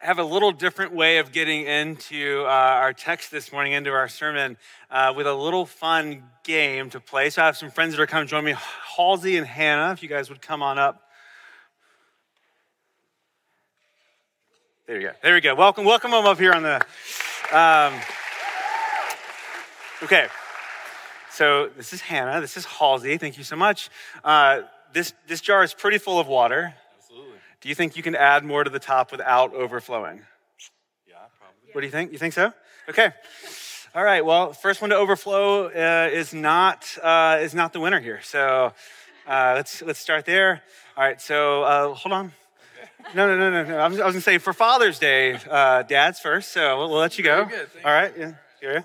have a little different way of getting into uh, our text this morning, into our sermon, uh, with a little fun game to play. So I have some friends that are coming join me, Halsey and Hannah, if you guys would come on up. There you go. There we go. Welcome, welcome them up here on the. Um, okay. So this is Hannah. This is Halsey. Thank you so much. Uh, this this jar is pretty full of water. Do you think you can add more to the top without overflowing? Yeah, probably. What do you think? You think so? Okay. All right. Well, first one to overflow uh, is not uh, is not the winner here. So uh, let's let's start there. All right. So uh, hold on. No, no, no, no, no. I was, I was gonna say for Father's Day, uh, dads first. So we'll, we'll let you go. Good, All right. Yeah. Yeah.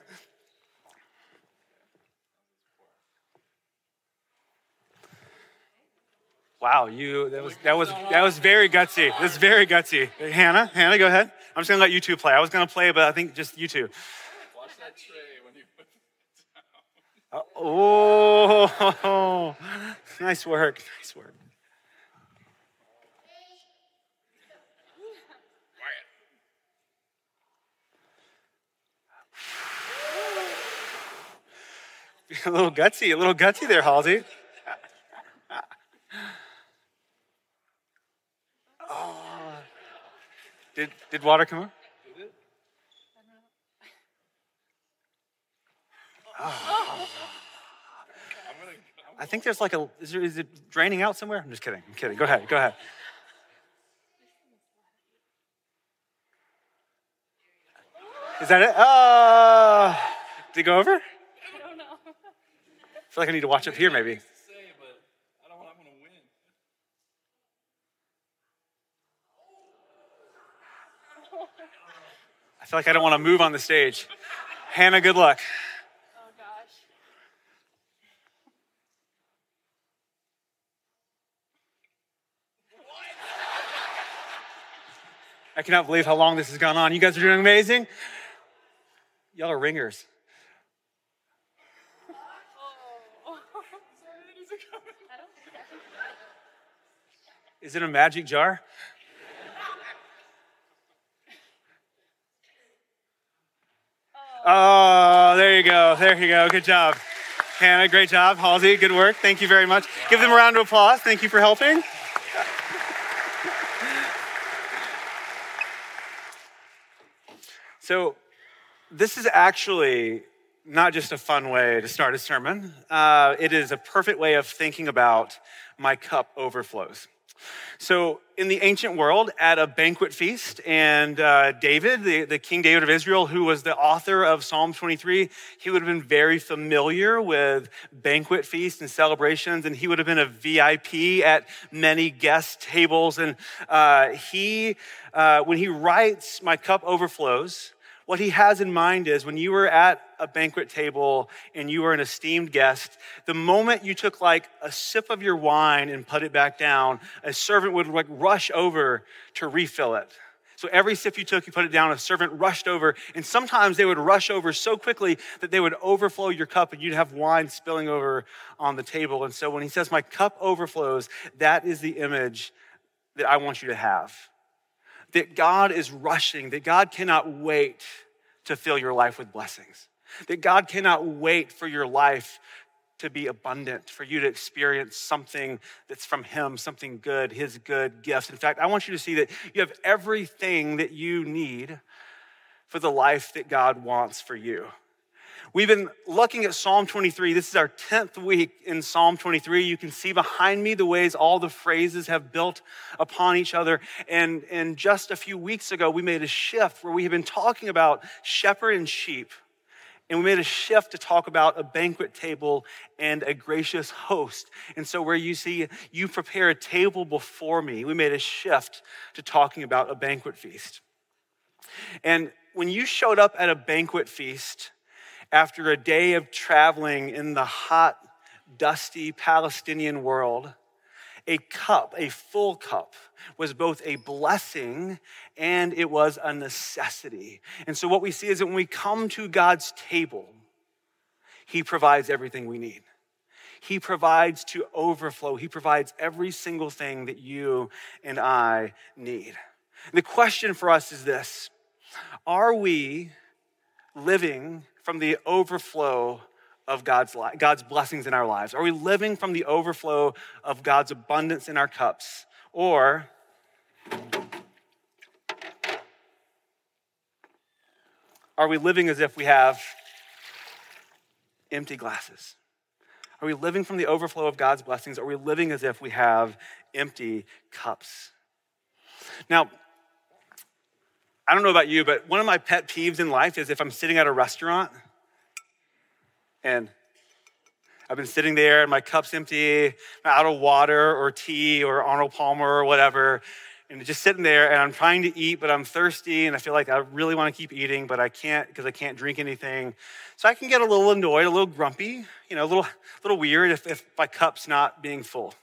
Wow, you that was that was that was very gutsy. That's very gutsy. Hannah, Hannah, go ahead. I'm just gonna let you two play. I was gonna play, but I think just you two. Watch that tray when you put Uh, Oh, nice work, nice work. a little gutsy, a little gutsy there, Halsey. Did, did water come up? Ah. I think there's like a, is, there, is it draining out somewhere? I'm just kidding. I'm kidding. Go ahead. Go ahead. Is that it? Oh, did it go over? I don't know. I feel like I need to watch up here maybe. say, but I don't want to win. I feel like I don't want to move on the stage. Hannah, good luck. Oh gosh. I cannot believe how long this has gone on. You guys are doing amazing. Y'all are ringers. Oh. Is it a magic jar? Oh, there you go. There you go. Good job. Hannah, great job. Halsey, good work. Thank you very much. Give them a round of applause. Thank you for helping. So, this is actually not just a fun way to start a sermon, uh, it is a perfect way of thinking about my cup overflows. So, in the ancient world, at a banquet feast, and uh, David, the, the King David of Israel, who was the author of Psalm 23, he would have been very familiar with banquet feasts and celebrations, and he would have been a VIP at many guest tables. And uh, he, uh, when he writes, My cup overflows, what he has in mind is when you were at a banquet table and you were an esteemed guest, the moment you took like a sip of your wine and put it back down, a servant would like rush over to refill it. So every sip you took, you put it down, a servant rushed over, and sometimes they would rush over so quickly that they would overflow your cup and you'd have wine spilling over on the table. And so when he says, My cup overflows, that is the image that I want you to have that God is rushing, that God cannot wait to fill your life with blessings, that God cannot wait for your life to be abundant, for you to experience something that's from Him, something good, His good gifts. In fact, I want you to see that you have everything that you need for the life that God wants for you. We've been looking at Psalm 23. This is our 10th week in Psalm 23. You can see behind me the ways all the phrases have built upon each other. And, and just a few weeks ago, we made a shift where we have been talking about shepherd and sheep. And we made a shift to talk about a banquet table and a gracious host. And so, where you see you prepare a table before me, we made a shift to talking about a banquet feast. And when you showed up at a banquet feast, after a day of traveling in the hot, dusty Palestinian world, a cup, a full cup, was both a blessing and it was a necessity. And so, what we see is that when we come to God's table, He provides everything we need. He provides to overflow. He provides every single thing that you and I need. The question for us is this Are we living from the overflow of God's, li- God's blessings in our lives? Are we living from the overflow of God's abundance in our cups? Or are we living as if we have empty glasses? Are we living from the overflow of God's blessings? Are we living as if we have empty cups? Now, I don't know about you, but one of my pet peeves in life is if I'm sitting at a restaurant and I've been sitting there and my cup's empty, out of water or tea or Arnold Palmer or whatever, and just sitting there and I'm trying to eat, but I'm thirsty and I feel like I really want to keep eating, but I can't because I can't drink anything. So I can get a little annoyed, a little grumpy, you know, a little, little weird if, if my cup's not being full.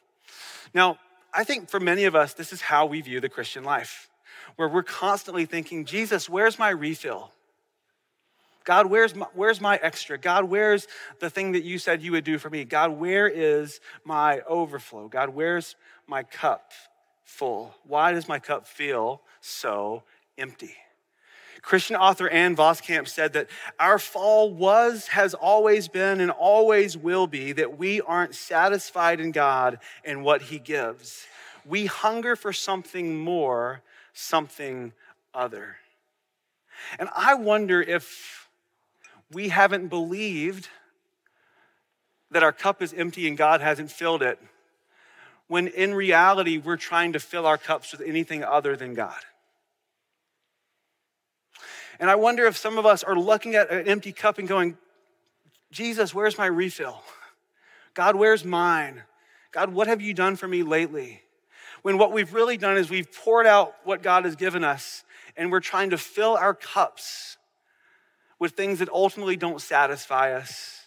Now, I think for many of us, this is how we view the Christian life where we're constantly thinking, Jesus, where's my refill? God, where's my, where's my extra? God, where's the thing that you said you would do for me? God, where is my overflow? God, where's my cup full? Why does my cup feel so empty? Christian author Ann Voskamp said that our fall was, has always been, and always will be that we aren't satisfied in God and what He gives. We hunger for something more something other. And I wonder if we haven't believed that our cup is empty and God hasn't filled it, when in reality, we're trying to fill our cups with anything other than God. And I wonder if some of us are looking at an empty cup and going, Jesus, where's my refill? God, where's mine? God, what have you done for me lately? When what we've really done is we've poured out what God has given us and we're trying to fill our cups with things that ultimately don't satisfy us,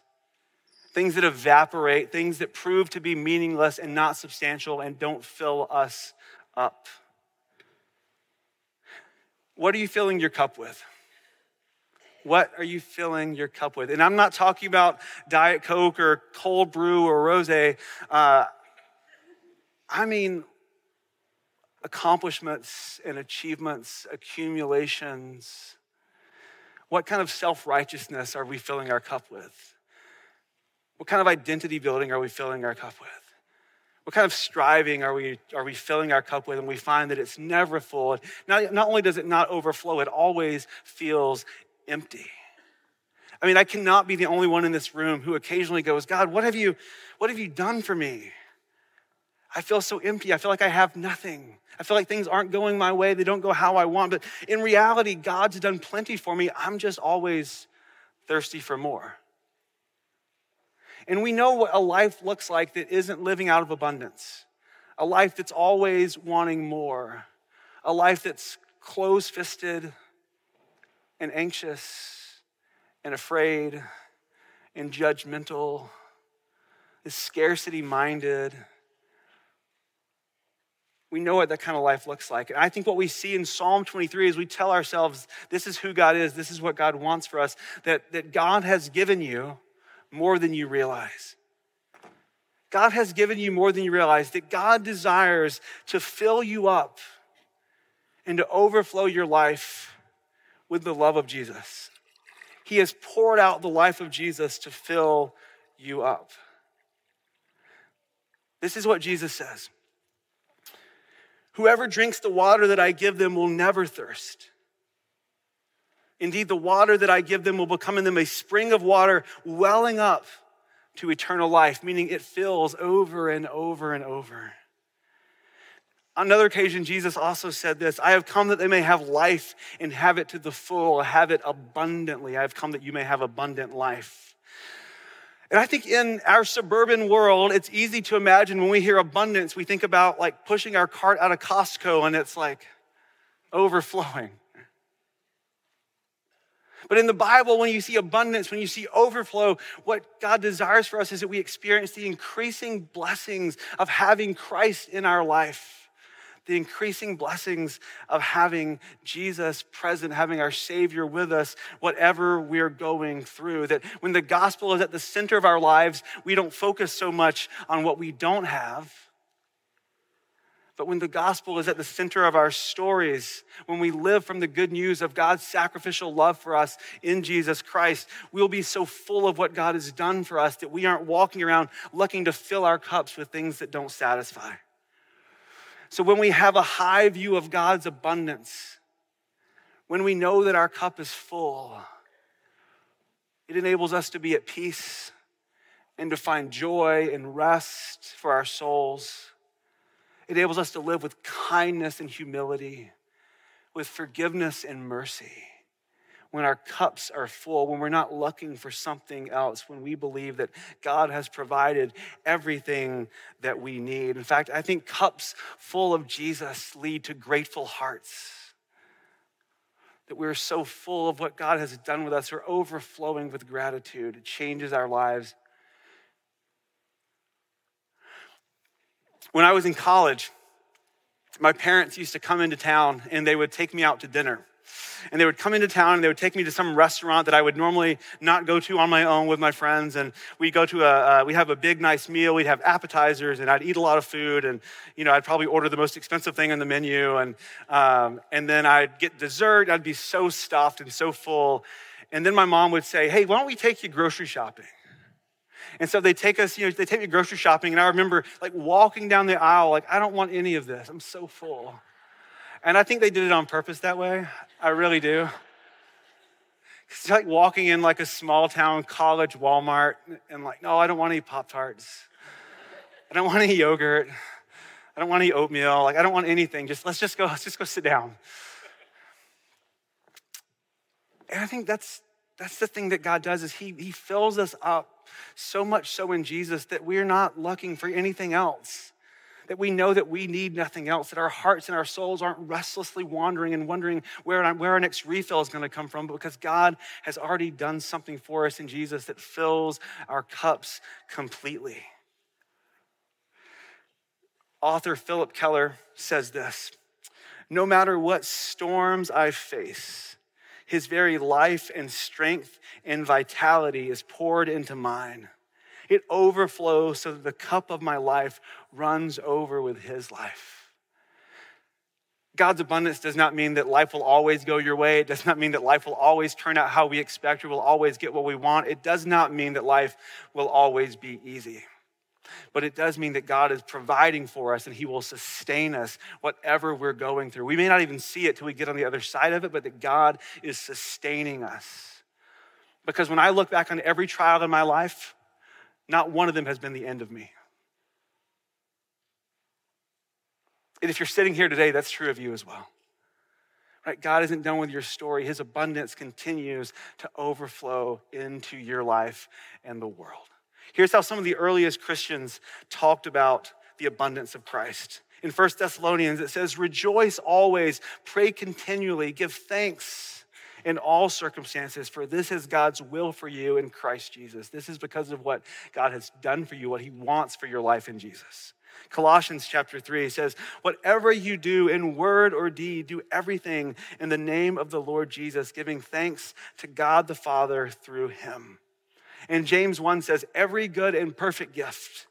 things that evaporate, things that prove to be meaningless and not substantial and don't fill us up. What are you filling your cup with? What are you filling your cup with? And I'm not talking about Diet Coke or cold brew or rose. Uh, I mean, accomplishments and achievements, accumulations? What kind of self righteousness are we filling our cup with? What kind of identity building are we filling our cup with? What kind of striving are we, are we filling our cup with? And we find that it's never full. Not, not only does it not overflow, it always feels empty. I mean, I cannot be the only one in this room who occasionally goes, God, what have you, what have you done for me? I feel so empty. I feel like I have nothing. I feel like things aren't going my way. They don't go how I want. But in reality, God's done plenty for me. I'm just always thirsty for more. And we know what a life looks like that isn't living out of abundance, a life that's always wanting more, a life that's close fisted and anxious and afraid and judgmental, is scarcity minded we know what that kind of life looks like. And I think what we see in Psalm 23 is we tell ourselves, this is who God is, this is what God wants for us, that, that God has given you more than you realize. God has given you more than you realize, that God desires to fill you up and to overflow your life with the love of Jesus. He has poured out the life of Jesus to fill you up. This is what Jesus says. Whoever drinks the water that I give them will never thirst. Indeed, the water that I give them will become in them a spring of water welling up to eternal life, meaning it fills over and over and over. On another occasion, Jesus also said this I have come that they may have life and have it to the full, have it abundantly. I have come that you may have abundant life. And I think in our suburban world, it's easy to imagine when we hear abundance, we think about like pushing our cart out of Costco and it's like overflowing. But in the Bible, when you see abundance, when you see overflow, what God desires for us is that we experience the increasing blessings of having Christ in our life the increasing blessings of having Jesus present, having our Savior with us, whatever we're going through. That when the gospel is at the center of our lives, we don't focus so much on what we don't have, But when the gospel is at the center of our stories, when we live from the good news of God's sacrificial love for us in Jesus Christ, we'll be so full of what God has done for us that we aren't walking around looking to fill our cups with things that don't satisfy. So when we have a high view of God's abundance, when we know that our cup is full, it enables us to be at peace and to find joy and rest for our souls. It enables us to live with kindness and humility, with forgiveness and mercy. When our cups are full, when we're not looking for something else, when we believe that God has provided everything that we need. In fact, I think cups full of Jesus lead to grateful hearts. That we're so full of what God has done with us, we're overflowing with gratitude. It changes our lives When I was in college, my parents used to come into town and they would take me out to dinner. And they would come into town and they would take me to some restaurant that I would normally not go to on my own with my friends. And we'd go to a, uh, we have a big, nice meal. We'd have appetizers and I'd eat a lot of food. And, you know, I'd probably order the most expensive thing on the menu. And, um, and then I'd get dessert. I'd be so stuffed and so full. And then my mom would say, Hey, why don't we take you grocery shopping? And so they take us, you know, they take me grocery shopping. And I remember like walking down the aisle, like, I don't want any of this. I'm so full. And I think they did it on purpose that way. I really do. It's like walking in like a small town college Walmart and like, no, I don't want any Pop Tarts. I don't want any yogurt. I don't want any oatmeal. Like, I don't want anything. Just let's just go, let's just go sit down. And I think that's that's the thing that God does is he, he fills us up so much so in Jesus that we're not looking for anything else. That we know that we need nothing else, that our hearts and our souls aren't restlessly wandering and wondering where, where our next refill is going to come from, because God has already done something for us in Jesus that fills our cups completely. Author Philip Keller says this No matter what storms I face, his very life and strength and vitality is poured into mine. It overflows so that the cup of my life runs over with His life. God's abundance does not mean that life will always go your way. It does not mean that life will always turn out how we expect or will always get what we want. It does not mean that life will always be easy. But it does mean that God is providing for us and He will sustain us whatever we're going through. We may not even see it till we get on the other side of it, but that God is sustaining us. Because when I look back on every trial in my life, not one of them has been the end of me. And if you're sitting here today, that's true of you as well. Right? God isn't done with your story. His abundance continues to overflow into your life and the world. Here's how some of the earliest Christians talked about the abundance of Christ. In 1 Thessalonians, it says, Rejoice always, pray continually, give thanks in all circumstances, for this is God's will for you in Christ Jesus. This is because of what God has done for you, what He wants for your life in Jesus. Colossians chapter 3 says, Whatever you do in word or deed, do everything in the name of the Lord Jesus, giving thanks to God the Father through Him. And James 1 says, Every good and perfect gift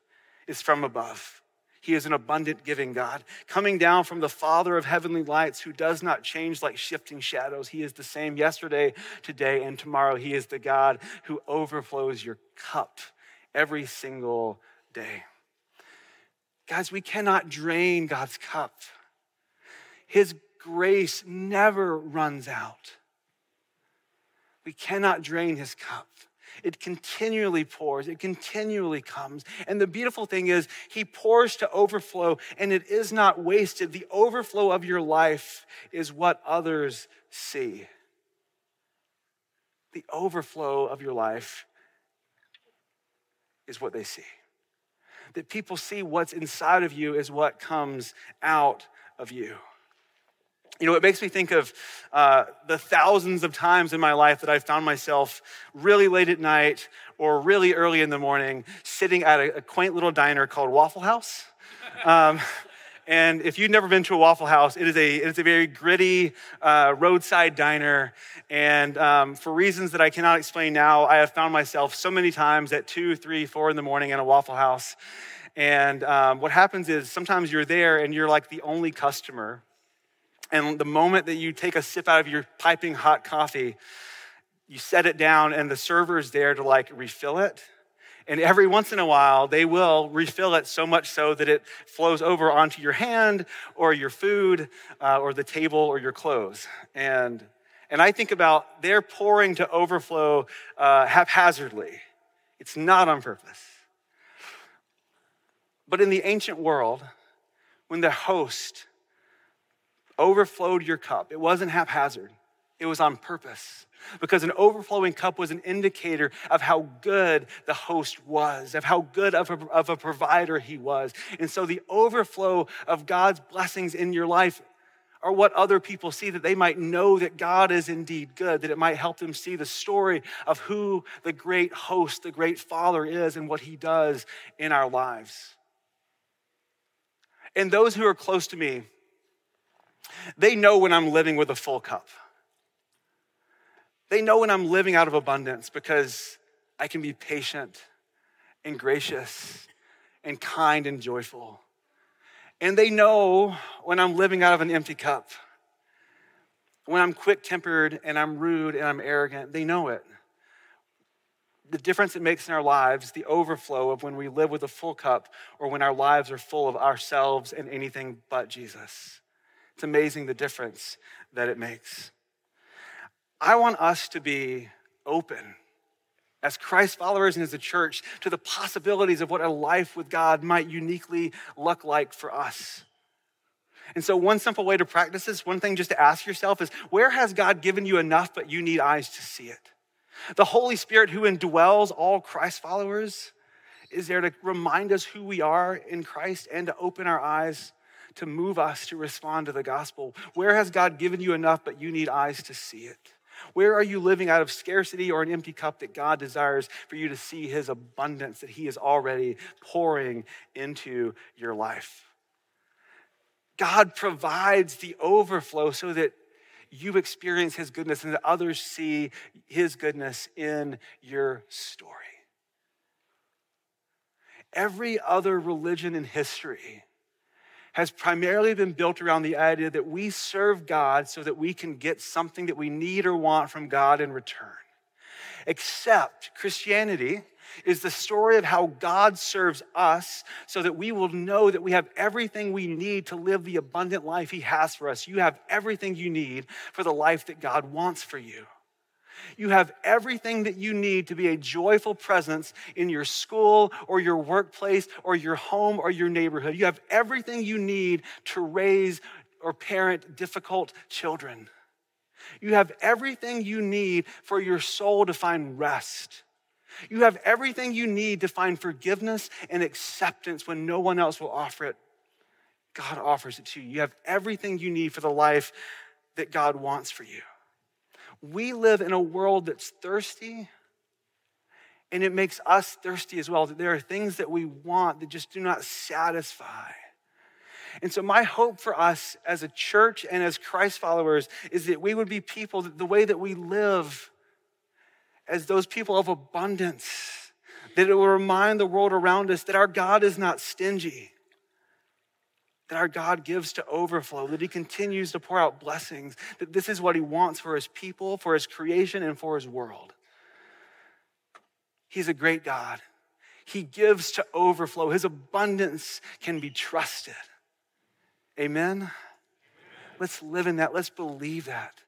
is from above. He is an abundant giving God, coming down from the Father of heavenly lights, who does not change like shifting shadows. He is the same yesterday, today, and tomorrow. He is the God who overflows your cup every single day. Guys, we cannot drain God's cup. His grace never runs out. We cannot drain his cup. It continually pours, it continually comes. And the beautiful thing is, He pours to overflow, and it is not wasted. The overflow of your life is what others see. The overflow of your life is what they see. That people see what's inside of you is what comes out of you. You know, it makes me think of uh, the thousands of times in my life that I've found myself really late at night or really early in the morning sitting at a, a quaint little diner called Waffle House. Um, and if you've never been to a Waffle House, it is a, it is a very gritty uh, roadside diner. And um, for reasons that I cannot explain now, I have found myself so many times at two, three, four in the morning in a Waffle House. And um, what happens is sometimes you're there and you're like the only customer. And the moment that you take a sip out of your piping hot coffee, you set it down and the server is there to like refill it. And every once in a while, they will refill it so much so that it flows over onto your hand or your food uh, or the table or your clothes. And, and I think about they're pouring to overflow uh, haphazardly, it's not on purpose. But in the ancient world, when the host overflowed your cup, it wasn't haphazard, it was on purpose. Because an overflowing cup was an indicator of how good the host was, of how good of a, of a provider he was. And so the overflow of God's blessings in your life are what other people see, that they might know that God is indeed good, that it might help them see the story of who the great host, the great Father is, and what he does in our lives. And those who are close to me, they know when I'm living with a full cup. They know when I'm living out of abundance because I can be patient and gracious and kind and joyful. And they know when I'm living out of an empty cup. When I'm quick tempered and I'm rude and I'm arrogant, they know it. The difference it makes in our lives, the overflow of when we live with a full cup or when our lives are full of ourselves and anything but Jesus. It's amazing the difference that it makes. I want us to be open as Christ followers and as a church to the possibilities of what a life with God might uniquely look like for us. And so, one simple way to practice this, one thing just to ask yourself is where has God given you enough, but you need eyes to see it? The Holy Spirit, who indwells all Christ followers, is there to remind us who we are in Christ and to open our eyes to move us to respond to the gospel. Where has God given you enough, but you need eyes to see it? Where are you living out of scarcity or an empty cup that God desires for you to see his abundance that he is already pouring into your life? God provides the overflow so that you experience his goodness and that others see his goodness in your story. Every other religion in history has primarily been built around the idea that we serve God so that we can get something that we need or want from God in return. Except Christianity is the story of how God serves us so that we will know that we have everything we need to live the abundant life He has for us. You have everything you need for the life that God wants for you. You have everything that you need to be a joyful presence in your school or your workplace or your home or your neighborhood. You have everything you need to raise or parent difficult children. You have everything you need for your soul to find rest. You have everything you need to find forgiveness and acceptance when no one else will offer it. God offers it to you. You have everything you need for the life that God wants for you we live in a world that's thirsty and it makes us thirsty as well. There are things that we want that just do not satisfy. And so, my hope for us as a church and as Christ followers is that we would be people that the way that we live as those people of abundance, that it will remind the world around us that our God is not stingy, that our God gives to overflow, that He continues to pour out blessings, that this is what He wants for His people, for His creation, and for His world. He's a great God. He gives to overflow. His abundance can be trusted. Amen? Amen? Let's live in that. Let's believe that.